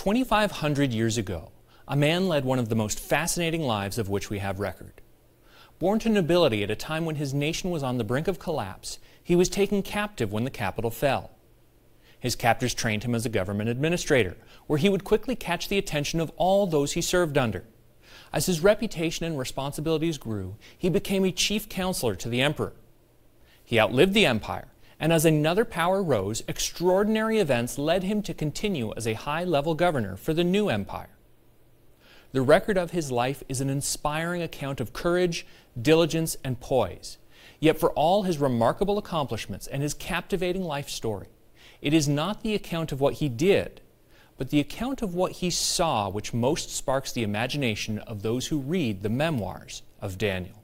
2,500 years ago, a man led one of the most fascinating lives of which we have record. Born to nobility at a time when his nation was on the brink of collapse, he was taken captive when the capital fell. His captors trained him as a government administrator, where he would quickly catch the attention of all those he served under. As his reputation and responsibilities grew, he became a chief counselor to the emperor. He outlived the empire, and as another power rose, extraordinary events led him to continue as a high level governor for the new empire. The record of his life is an inspiring account of courage, diligence, and poise. Yet, for all his remarkable accomplishments and his captivating life story, it is not the account of what he did, but the account of what he saw which most sparks the imagination of those who read the memoirs of Daniel.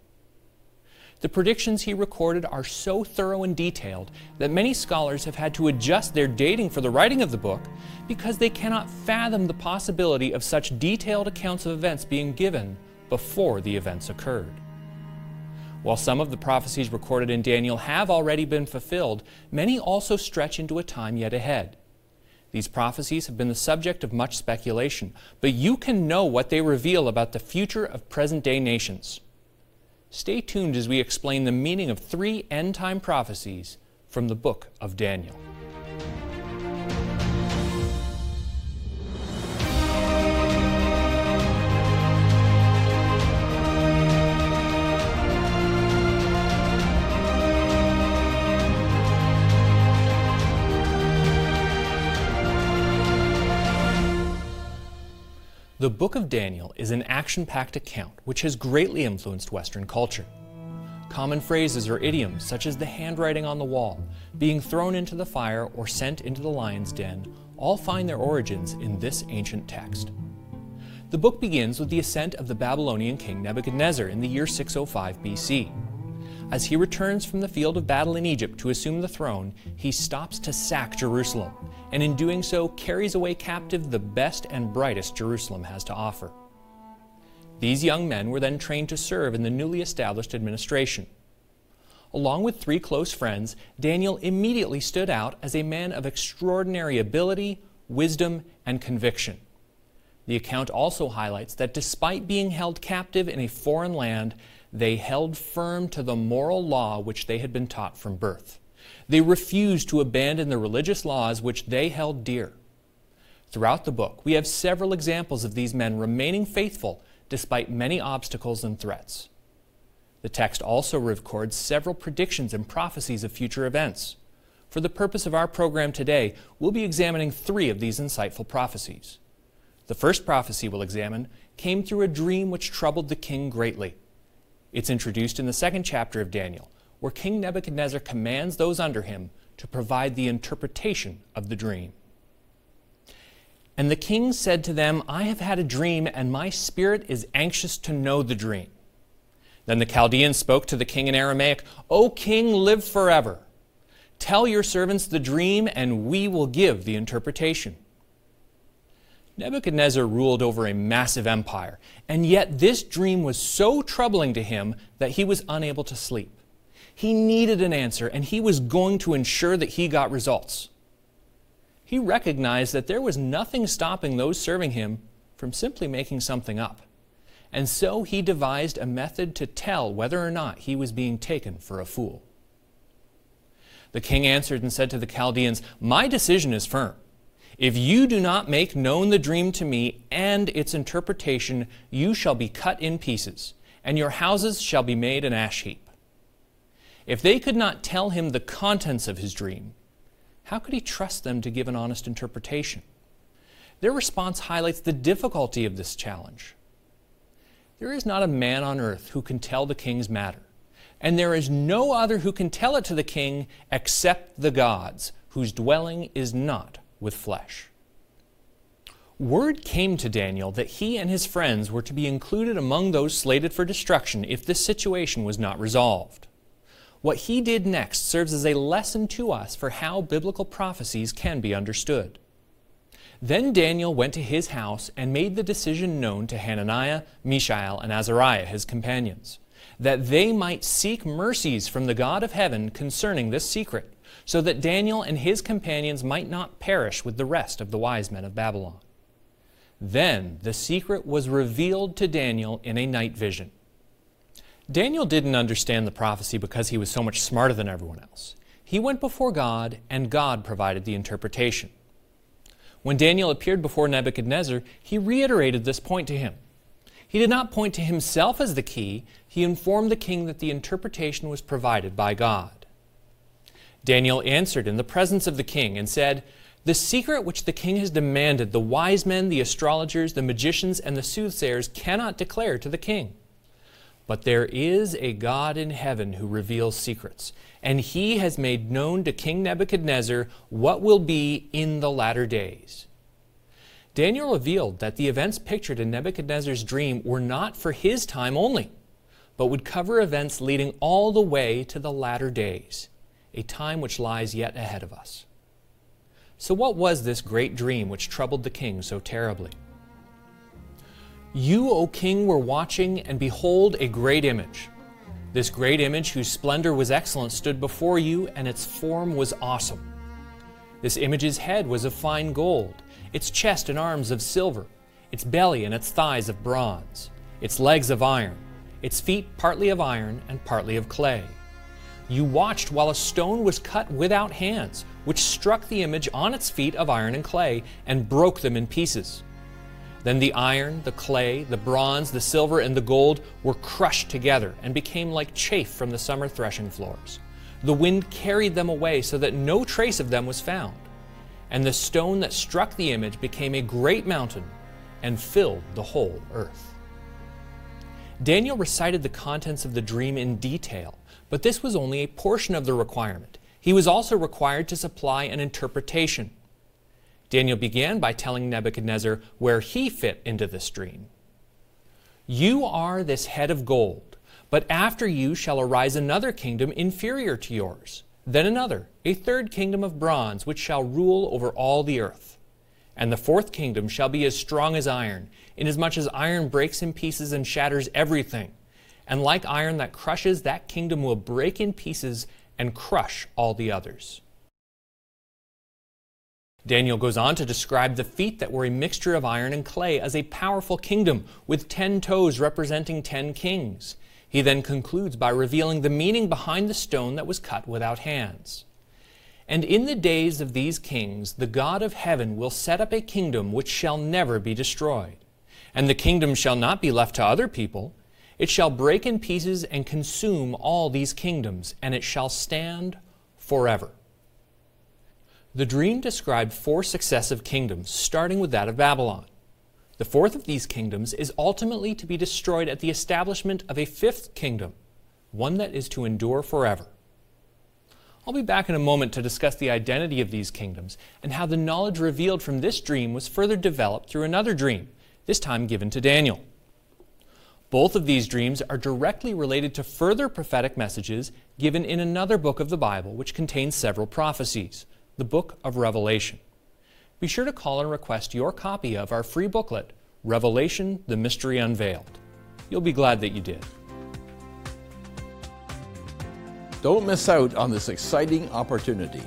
The predictions he recorded are so thorough and detailed that many scholars have had to adjust their dating for the writing of the book because they cannot fathom the possibility of such detailed accounts of events being given before the events occurred. While some of the prophecies recorded in Daniel have already been fulfilled, many also stretch into a time yet ahead. These prophecies have been the subject of much speculation, but you can know what they reveal about the future of present day nations. Stay tuned as we explain the meaning of three end time prophecies from the book of Daniel. The Book of Daniel is an action packed account which has greatly influenced Western culture. Common phrases or idioms, such as the handwriting on the wall, being thrown into the fire, or sent into the lion's den, all find their origins in this ancient text. The book begins with the ascent of the Babylonian king Nebuchadnezzar in the year 605 BC. As he returns from the field of battle in Egypt to assume the throne, he stops to sack Jerusalem, and in doing so carries away captive the best and brightest Jerusalem has to offer. These young men were then trained to serve in the newly established administration. Along with three close friends, Daniel immediately stood out as a man of extraordinary ability, wisdom, and conviction. The account also highlights that despite being held captive in a foreign land, they held firm to the moral law which they had been taught from birth. They refused to abandon the religious laws which they held dear. Throughout the book, we have several examples of these men remaining faithful despite many obstacles and threats. The text also records several predictions and prophecies of future events. For the purpose of our program today, we'll be examining three of these insightful prophecies. The first prophecy we'll examine came through a dream which troubled the king greatly. It's introduced in the second chapter of Daniel, where King Nebuchadnezzar commands those under him to provide the interpretation of the dream. And the king said to them, I have had a dream, and my spirit is anxious to know the dream. Then the Chaldeans spoke to the king in Aramaic, O king, live forever. Tell your servants the dream, and we will give the interpretation. Nebuchadnezzar ruled over a massive empire, and yet this dream was so troubling to him that he was unable to sleep. He needed an answer, and he was going to ensure that he got results. He recognized that there was nothing stopping those serving him from simply making something up. And so he devised a method to tell whether or not he was being taken for a fool. The king answered and said to the Chaldeans, My decision is firm. If you do not make known the dream to me and its interpretation, you shall be cut in pieces, and your houses shall be made an ash heap. If they could not tell him the contents of his dream, how could he trust them to give an honest interpretation? Their response highlights the difficulty of this challenge. There is not a man on earth who can tell the king's matter, and there is no other who can tell it to the king except the gods, whose dwelling is not with flesh. Word came to Daniel that he and his friends were to be included among those slated for destruction if this situation was not resolved. What he did next serves as a lesson to us for how biblical prophecies can be understood. Then Daniel went to his house and made the decision known to Hananiah, Mishael, and Azariah, his companions, that they might seek mercies from the God of heaven concerning this secret so that Daniel and his companions might not perish with the rest of the wise men of Babylon. Then the secret was revealed to Daniel in a night vision. Daniel didn't understand the prophecy because he was so much smarter than everyone else. He went before God, and God provided the interpretation. When Daniel appeared before Nebuchadnezzar, he reiterated this point to him. He did not point to himself as the key, he informed the king that the interpretation was provided by God. Daniel answered in the presence of the king and said, The secret which the king has demanded, the wise men, the astrologers, the magicians, and the soothsayers cannot declare to the king. But there is a God in heaven who reveals secrets, and he has made known to King Nebuchadnezzar what will be in the latter days. Daniel revealed that the events pictured in Nebuchadnezzar's dream were not for his time only, but would cover events leading all the way to the latter days, a time which lies yet ahead of us. So, what was this great dream which troubled the king so terribly? You, O king, were watching, and behold, a great image. This great image, whose splendor was excellent, stood before you, and its form was awesome. This image's head was of fine gold, its chest and arms of silver, its belly and its thighs of bronze, its legs of iron, its feet partly of iron and partly of clay. You watched while a stone was cut without hands, which struck the image on its feet of iron and clay, and broke them in pieces. Then the iron, the clay, the bronze, the silver, and the gold were crushed together and became like chaff from the summer threshing floors. The wind carried them away so that no trace of them was found. And the stone that struck the image became a great mountain and filled the whole earth. Daniel recited the contents of the dream in detail, but this was only a portion of the requirement. He was also required to supply an interpretation. Daniel began by telling Nebuchadnezzar where he fit into this dream. You are this head of gold, but after you shall arise another kingdom inferior to yours, then another, a third kingdom of bronze, which shall rule over all the earth. And the fourth kingdom shall be as strong as iron, inasmuch as iron breaks in pieces and shatters everything. And like iron that crushes, that kingdom will break in pieces and crush all the others. Daniel goes on to describe the feet that were a mixture of iron and clay as a powerful kingdom with ten toes representing ten kings. He then concludes by revealing the meaning behind the stone that was cut without hands. And in the days of these kings, the God of heaven will set up a kingdom which shall never be destroyed. And the kingdom shall not be left to other people. It shall break in pieces and consume all these kingdoms, and it shall stand forever. The dream described four successive kingdoms, starting with that of Babylon. The fourth of these kingdoms is ultimately to be destroyed at the establishment of a fifth kingdom, one that is to endure forever. I'll be back in a moment to discuss the identity of these kingdoms and how the knowledge revealed from this dream was further developed through another dream, this time given to Daniel. Both of these dreams are directly related to further prophetic messages given in another book of the Bible, which contains several prophecies the book of Revelation. Be sure to call and request your copy of our free booklet, Revelation the Mystery Unveiled. You'll be glad that you did. Don't miss out on this exciting opportunity.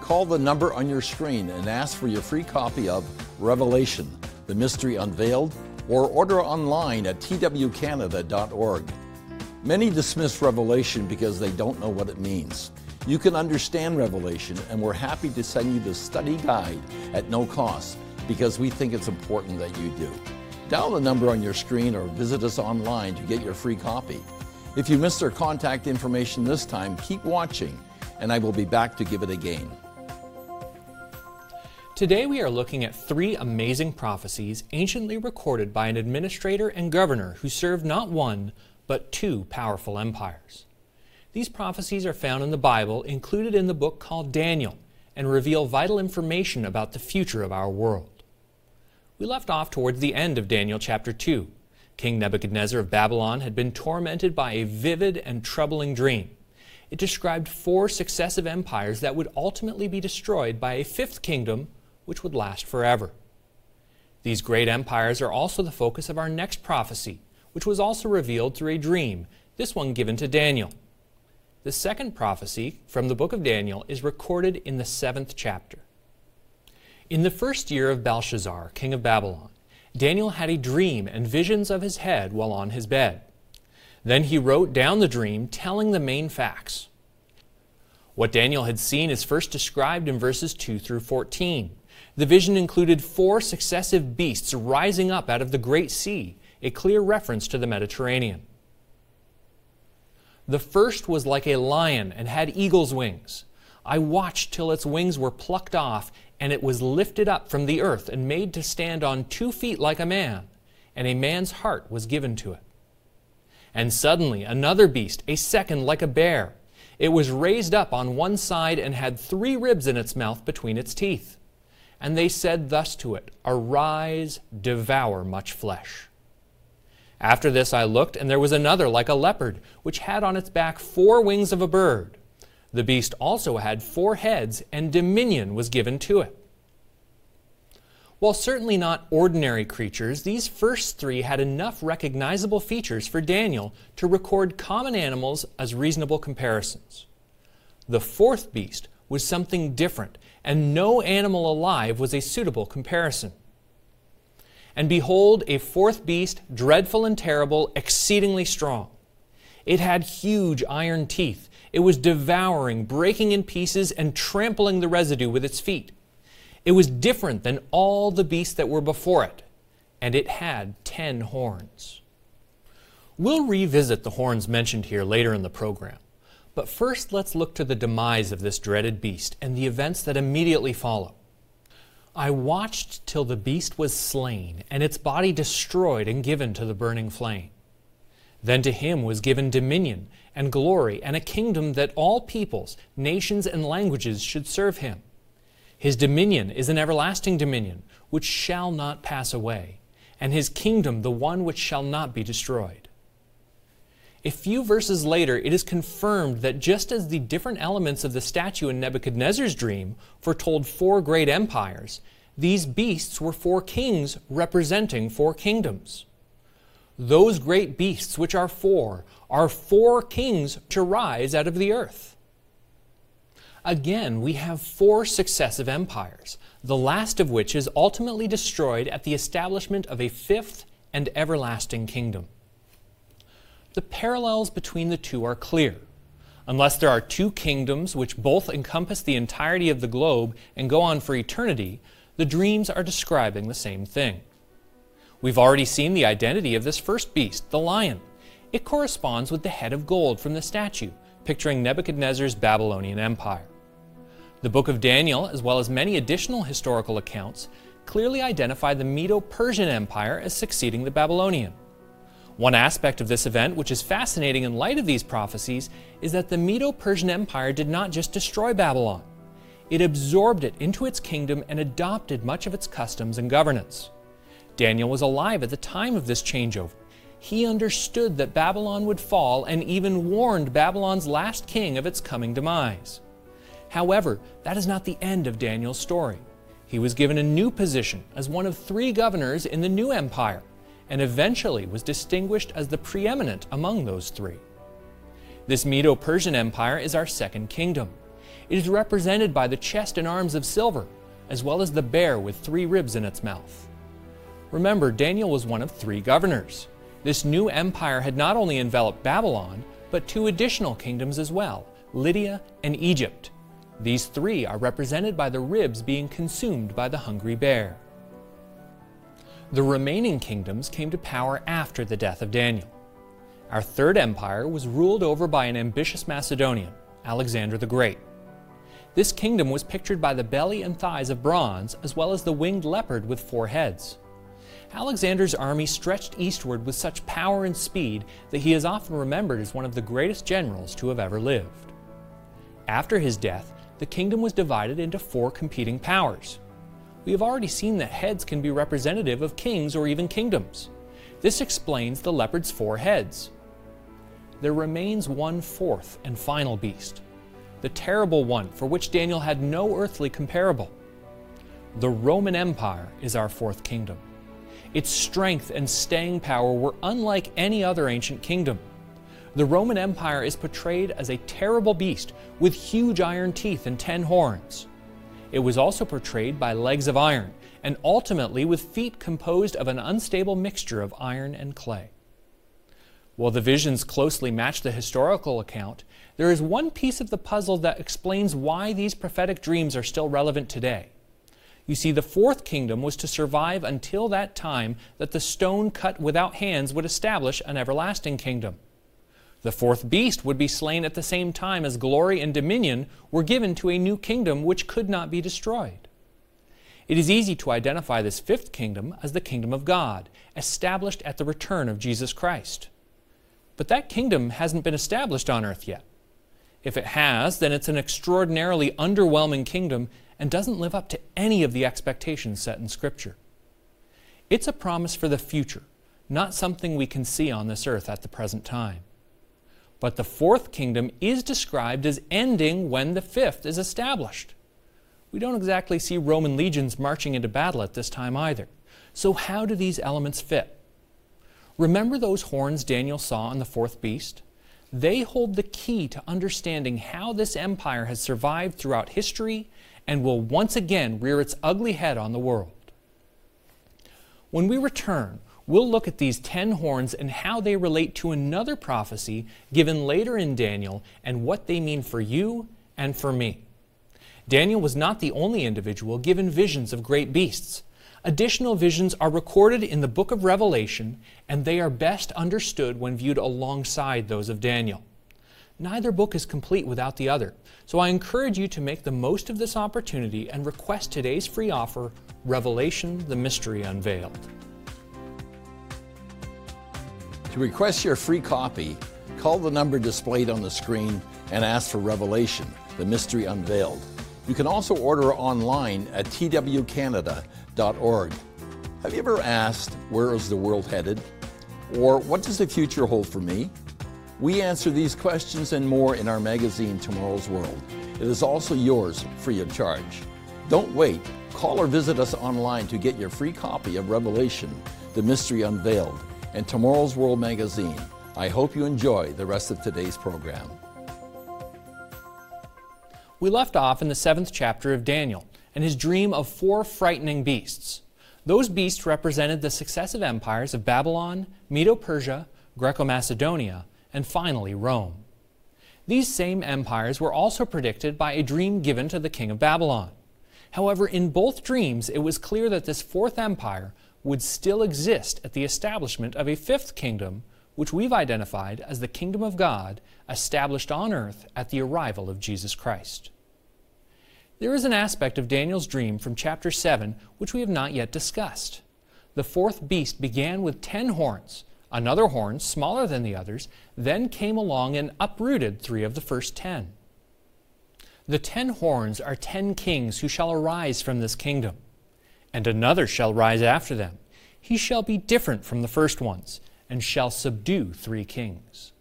Call the number on your screen and ask for your free copy of Revelation the Mystery Unveiled or order online at twcanada.org. Many dismiss Revelation because they don't know what it means. You can understand Revelation, and we're happy to send you the study guide at no cost because we think it's important that you do. Dial the number on your screen or visit us online to get your free copy. If you missed our contact information this time, keep watching, and I will be back to give it again. Today we are looking at three amazing prophecies anciently recorded by an administrator and governor who served not one, but two powerful empires. These prophecies are found in the Bible, included in the book called Daniel, and reveal vital information about the future of our world. We left off towards the end of Daniel chapter 2. King Nebuchadnezzar of Babylon had been tormented by a vivid and troubling dream. It described four successive empires that would ultimately be destroyed by a fifth kingdom which would last forever. These great empires are also the focus of our next prophecy, which was also revealed through a dream, this one given to Daniel. The second prophecy from the book of Daniel is recorded in the seventh chapter. In the first year of Belshazzar, king of Babylon, Daniel had a dream and visions of his head while on his bed. Then he wrote down the dream, telling the main facts. What Daniel had seen is first described in verses 2 through 14. The vision included four successive beasts rising up out of the great sea, a clear reference to the Mediterranean. The first was like a lion and had eagle's wings. I watched till its wings were plucked off, and it was lifted up from the earth and made to stand on two feet like a man, and a man's heart was given to it. And suddenly another beast, a second like a bear, it was raised up on one side and had three ribs in its mouth between its teeth. And they said thus to it, Arise, devour much flesh. After this I looked, and there was another like a leopard, which had on its back four wings of a bird. The beast also had four heads, and dominion was given to it. While certainly not ordinary creatures, these first three had enough recognizable features for Daniel to record common animals as reasonable comparisons. The fourth beast was something different, and no animal alive was a suitable comparison. And behold, a fourth beast, dreadful and terrible, exceedingly strong. It had huge iron teeth. It was devouring, breaking in pieces, and trampling the residue with its feet. It was different than all the beasts that were before it, and it had ten horns. We'll revisit the horns mentioned here later in the program, but first let's look to the demise of this dreaded beast and the events that immediately follow. I watched till the beast was slain, and its body destroyed and given to the burning flame. Then to him was given dominion and glory and a kingdom that all peoples, nations, and languages should serve him. His dominion is an everlasting dominion, which shall not pass away, and his kingdom the one which shall not be destroyed. A few verses later, it is confirmed that just as the different elements of the statue in Nebuchadnezzar's dream foretold four great empires, these beasts were four kings representing four kingdoms. Those great beasts, which are four, are four kings to rise out of the earth. Again, we have four successive empires, the last of which is ultimately destroyed at the establishment of a fifth and everlasting kingdom. The parallels between the two are clear. Unless there are two kingdoms which both encompass the entirety of the globe and go on for eternity, the dreams are describing the same thing. We've already seen the identity of this first beast, the lion. It corresponds with the head of gold from the statue, picturing Nebuchadnezzar's Babylonian Empire. The book of Daniel, as well as many additional historical accounts, clearly identify the Medo Persian Empire as succeeding the Babylonian. One aspect of this event, which is fascinating in light of these prophecies, is that the Medo Persian Empire did not just destroy Babylon, it absorbed it into its kingdom and adopted much of its customs and governance. Daniel was alive at the time of this changeover. He understood that Babylon would fall and even warned Babylon's last king of its coming demise. However, that is not the end of Daniel's story. He was given a new position as one of three governors in the new empire, and eventually was distinguished as the preeminent among those three. This Medo Persian Empire is our second kingdom. It is represented by the chest and arms of silver, as well as the bear with three ribs in its mouth. Remember, Daniel was one of three governors. This new empire had not only enveloped Babylon, but two additional kingdoms as well Lydia and Egypt. These three are represented by the ribs being consumed by the hungry bear. The remaining kingdoms came to power after the death of Daniel. Our third empire was ruled over by an ambitious Macedonian, Alexander the Great. This kingdom was pictured by the belly and thighs of bronze, as well as the winged leopard with four heads. Alexander's army stretched eastward with such power and speed that he is often remembered as one of the greatest generals to have ever lived. After his death, the kingdom was divided into four competing powers. We have already seen that heads can be representative of kings or even kingdoms. This explains the leopard's four heads. There remains one fourth and final beast, the terrible one for which Daniel had no earthly comparable. The Roman Empire is our fourth kingdom. Its strength and staying power were unlike any other ancient kingdom. The Roman Empire is portrayed as a terrible beast with huge iron teeth and ten horns. It was also portrayed by legs of iron, and ultimately with feet composed of an unstable mixture of iron and clay. While the visions closely match the historical account, there is one piece of the puzzle that explains why these prophetic dreams are still relevant today. You see, the fourth kingdom was to survive until that time that the stone cut without hands would establish an everlasting kingdom. The fourth beast would be slain at the same time as glory and dominion were given to a new kingdom which could not be destroyed. It is easy to identify this fifth kingdom as the kingdom of God, established at the return of Jesus Christ. But that kingdom hasn't been established on earth yet. If it has, then it's an extraordinarily underwhelming kingdom and doesn't live up to any of the expectations set in Scripture. It's a promise for the future, not something we can see on this earth at the present time. But the fourth kingdom is described as ending when the fifth is established. We don't exactly see Roman legions marching into battle at this time either. So, how do these elements fit? Remember those horns Daniel saw on the fourth beast? They hold the key to understanding how this empire has survived throughout history and will once again rear its ugly head on the world. When we return, we'll look at these ten horns and how they relate to another prophecy given later in Daniel and what they mean for you and for me. Daniel was not the only individual given visions of great beasts. Additional visions are recorded in the book of Revelation, and they are best understood when viewed alongside those of Daniel. Neither book is complete without the other, so I encourage you to make the most of this opportunity and request today's free offer, Revelation the Mystery Unveiled. To request your free copy, call the number displayed on the screen and ask for Revelation, the Mystery Unveiled. You can also order online at twcanada.org. Have you ever asked, where is the world headed? Or what does the future hold for me? We answer these questions and more in our magazine, Tomorrow's World. It is also yours free of charge. Don't wait. Call or visit us online to get your free copy of Revelation, the Mystery Unveiled and Tomorrow's World magazine. I hope you enjoy the rest of today's program. We left off in the seventh chapter of Daniel and his dream of four frightening beasts. Those beasts represented the successive empires of Babylon, Medo Persia, Greco Macedonia, and finally Rome. These same empires were also predicted by a dream given to the king of Babylon. However, in both dreams, it was clear that this fourth empire would still exist at the establishment of a fifth kingdom, which we've identified as the kingdom of God established on earth at the arrival of Jesus Christ. There is an aspect of Daniel's dream from chapter 7 which we have not yet discussed. The fourth beast began with ten horns. Another horn, smaller than the others, then came along and uprooted three of the first ten. The ten horns are ten kings who shall arise from this kingdom and another shall rise after them. He shall be different from the first ones, and shall subdue three kings.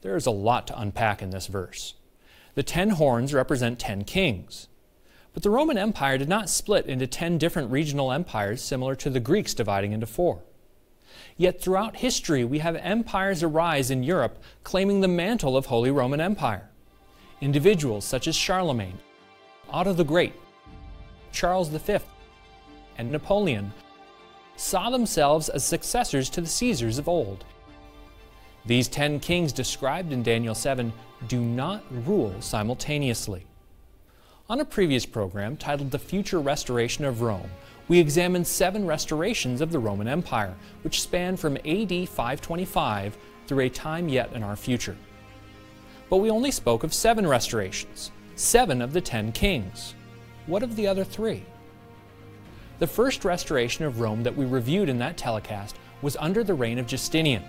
There is a lot to unpack in this verse. The ten horns represent ten kings. But the Roman Empire did not split into ten different regional empires similar to the Greeks dividing into four. Yet throughout history, we have empires arise in Europe claiming the mantle of Holy Roman Empire. Individuals such as Charlemagne, Otto the Great, Charles V, and Napoleon saw themselves as successors to the Caesars of old. These ten kings described in Daniel 7 do not rule simultaneously. On a previous program titled The Future Restoration of Rome, we examined seven restorations of the Roman Empire, which span from AD 525 through a time yet in our future. But we only spoke of seven restorations, seven of the ten kings. What of the other three? The first restoration of Rome that we reviewed in that telecast was under the reign of Justinian.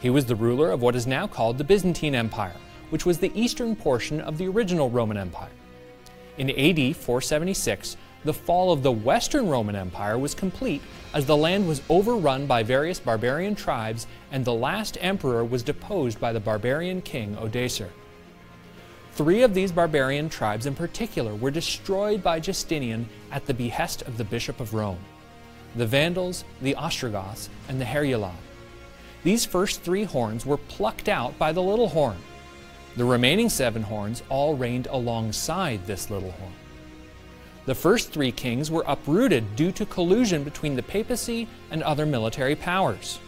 He was the ruler of what is now called the Byzantine Empire, which was the eastern portion of the original Roman Empire. In AD 476, the fall of the Western Roman Empire was complete as the land was overrun by various barbarian tribes and the last emperor was deposed by the barbarian king Odoacer. Three of these barbarian tribes in particular were destroyed by Justinian at the behest of the Bishop of Rome the Vandals, the Ostrogoths, and the Heruli. These first three horns were plucked out by the little horn. The remaining seven horns all reigned alongside this little horn. The first three kings were uprooted due to collusion between the papacy and other military powers.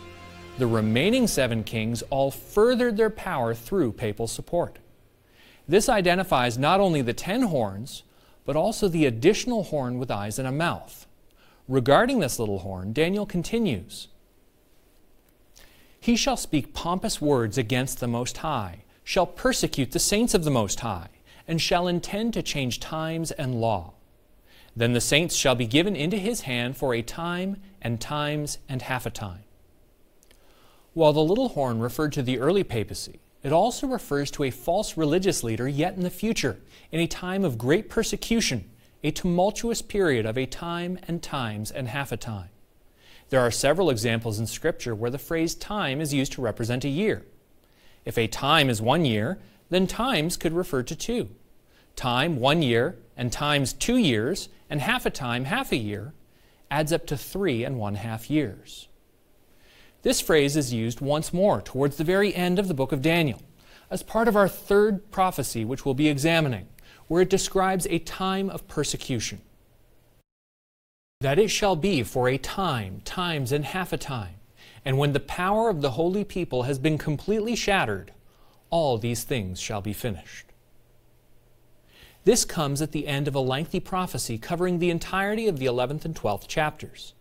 The remaining seven kings all furthered their power through papal support. This identifies not only the ten horns, but also the additional horn with eyes and a mouth. Regarding this little horn, Daniel continues He shall speak pompous words against the Most High, shall persecute the saints of the Most High, and shall intend to change times and law. Then the saints shall be given into his hand for a time, and times, and half a time. While the little horn referred to the early papacy, it also refers to a false religious leader yet in the future, in a time of great persecution, a tumultuous period of a time and times and half a time. There are several examples in Scripture where the phrase time is used to represent a year. If a time is one year, then times could refer to two. Time, one year, and times two years, and half a time, half a year, adds up to three and one half years. This phrase is used once more towards the very end of the book of Daniel, as part of our third prophecy, which we'll be examining, where it describes a time of persecution. That it shall be for a time, times, and half a time, and when the power of the holy people has been completely shattered, all these things shall be finished. This comes at the end of a lengthy prophecy covering the entirety of the 11th and 12th chapters.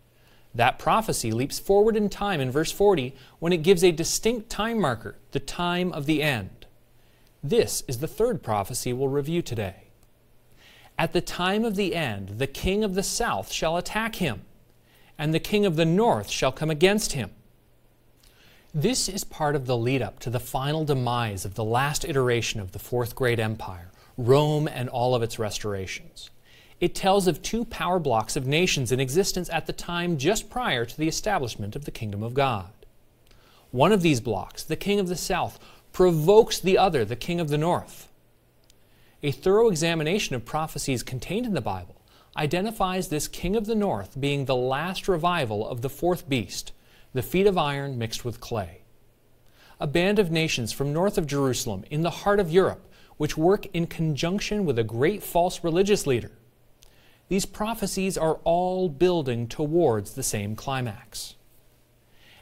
That prophecy leaps forward in time in verse 40 when it gives a distinct time marker, the time of the end. This is the third prophecy we'll review today. At the time of the end, the king of the south shall attack him, and the king of the north shall come against him. This is part of the lead up to the final demise of the last iteration of the Fourth Great Empire, Rome and all of its restorations. It tells of two power blocks of nations in existence at the time just prior to the establishment of the kingdom of God. One of these blocks, the king of the south, provokes the other, the king of the north. A thorough examination of prophecies contained in the Bible identifies this king of the north being the last revival of the fourth beast, the feet of iron mixed with clay. A band of nations from north of Jerusalem, in the heart of Europe, which work in conjunction with a great false religious leader. These prophecies are all building towards the same climax.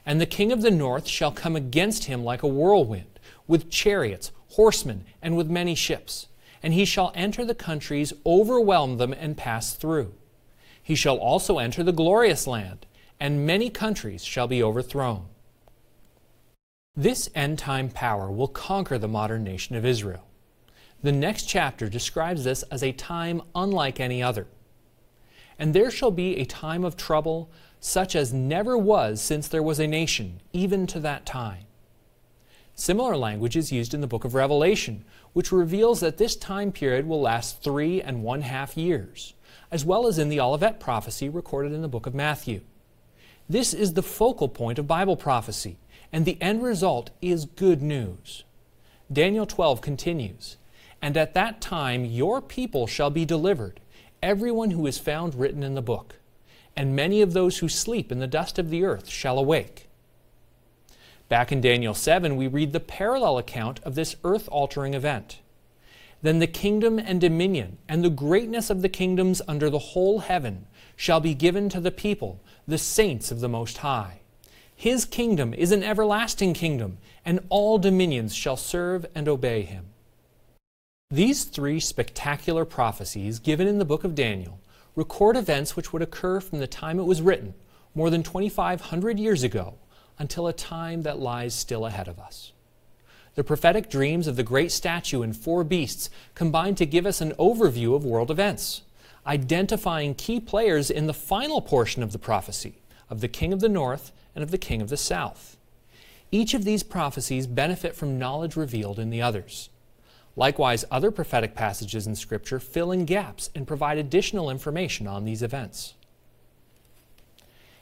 And the king of the north shall come against him like a whirlwind, with chariots, horsemen, and with many ships. And he shall enter the countries, overwhelm them, and pass through. He shall also enter the glorious land, and many countries shall be overthrown. This end time power will conquer the modern nation of Israel. The next chapter describes this as a time unlike any other. And there shall be a time of trouble, such as never was since there was a nation, even to that time. Similar language is used in the book of Revelation, which reveals that this time period will last three and one half years, as well as in the Olivet prophecy recorded in the book of Matthew. This is the focal point of Bible prophecy, and the end result is good news. Daniel 12 continues and at that time your people shall be delivered, everyone who is found written in the book. And many of those who sleep in the dust of the earth shall awake. Back in Daniel 7, we read the parallel account of this earth altering event. Then the kingdom and dominion and the greatness of the kingdoms under the whole heaven shall be given to the people, the saints of the Most High. His kingdom is an everlasting kingdom, and all dominions shall serve and obey him. These three spectacular prophecies given in the book of Daniel record events which would occur from the time it was written, more than 2,500 years ago, until a time that lies still ahead of us. The prophetic dreams of the great statue and four beasts combine to give us an overview of world events, identifying key players in the final portion of the prophecy of the king of the north and of the king of the south. Each of these prophecies benefit from knowledge revealed in the others. Likewise, other prophetic passages in Scripture fill in gaps and provide additional information on these events.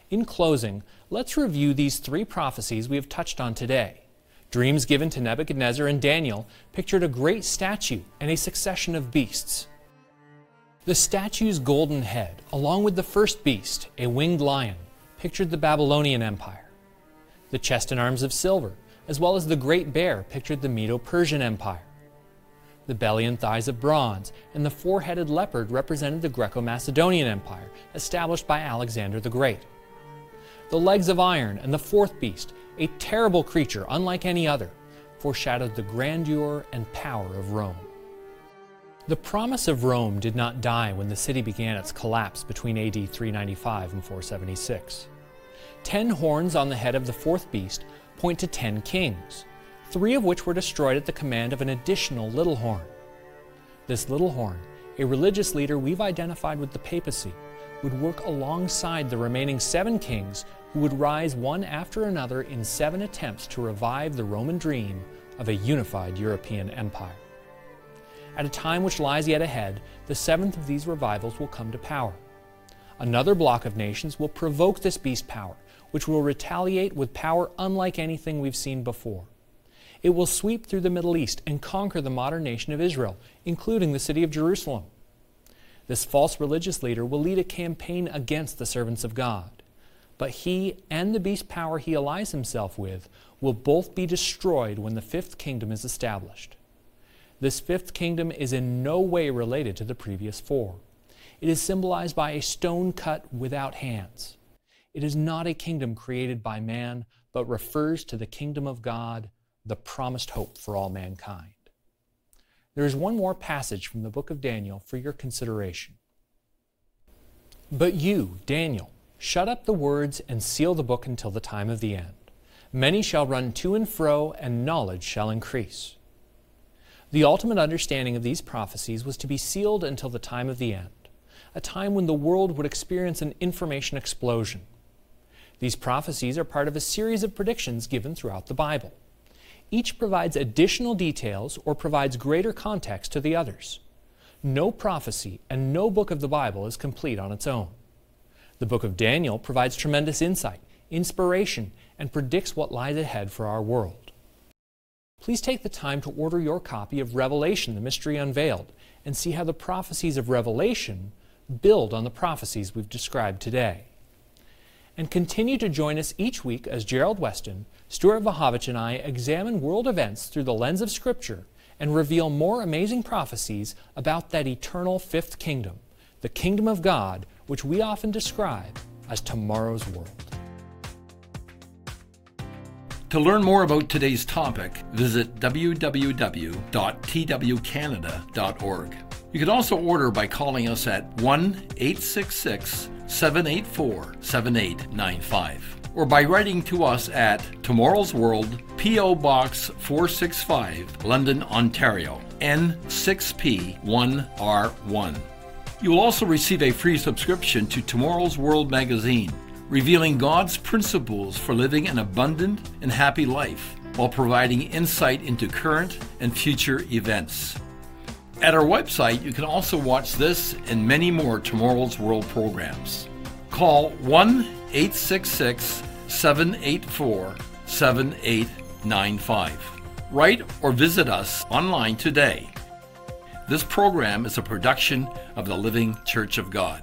In closing, let's review these three prophecies we have touched on today. Dreams given to Nebuchadnezzar and Daniel pictured a great statue and a succession of beasts. The statue's golden head, along with the first beast, a winged lion, pictured the Babylonian Empire. The chest and arms of silver, as well as the great bear, pictured the Medo Persian Empire. The belly and thighs of bronze, and the four headed leopard represented the Greco Macedonian Empire, established by Alexander the Great. The legs of iron and the fourth beast, a terrible creature unlike any other, foreshadowed the grandeur and power of Rome. The promise of Rome did not die when the city began its collapse between AD 395 and 476. Ten horns on the head of the fourth beast point to ten kings, three of which were destroyed at the command of an additional little horn. This little horn, a religious leader we've identified with the papacy, would work alongside the remaining seven kings who would rise one after another in seven attempts to revive the Roman dream of a unified European empire. At a time which lies yet ahead, the seventh of these revivals will come to power. Another block of nations will provoke this beast power, which will retaliate with power unlike anything we've seen before. It will sweep through the Middle East and conquer the modern nation of Israel, including the city of Jerusalem. This false religious leader will lead a campaign against the servants of God. But he and the beast power he allies himself with will both be destroyed when the fifth kingdom is established. This fifth kingdom is in no way related to the previous four. It is symbolized by a stone cut without hands. It is not a kingdom created by man, but refers to the kingdom of God the promised hope for all mankind. There is one more passage from the book of Daniel for your consideration. But you, Daniel, shut up the words and seal the book until the time of the end. Many shall run to and fro, and knowledge shall increase. The ultimate understanding of these prophecies was to be sealed until the time of the end, a time when the world would experience an information explosion. These prophecies are part of a series of predictions given throughout the Bible. Each provides additional details or provides greater context to the others. No prophecy and no book of the Bible is complete on its own. The book of Daniel provides tremendous insight, inspiration, and predicts what lies ahead for our world. Please take the time to order your copy of Revelation, the Mystery Unveiled, and see how the prophecies of Revelation build on the prophecies we've described today. And continue to join us each week as Gerald Weston Stuart Wachowicz and I examine world events through the lens of Scripture and reveal more amazing prophecies about that eternal fifth kingdom, the kingdom of God, which we often describe as tomorrow's world. To learn more about today's topic, visit www.twcanada.org. You can also order by calling us at 1 866 784 7895 or by writing to us at Tomorrow's World, P.O. Box 465, London, Ontario, N6P1R1. You will also receive a free subscription to Tomorrow's World magazine, revealing God's principles for living an abundant and happy life while providing insight into current and future events. At our website, you can also watch this and many more Tomorrow's World programs. Call 1 866 784 7895. Write or visit us online today. This program is a production of the Living Church of God.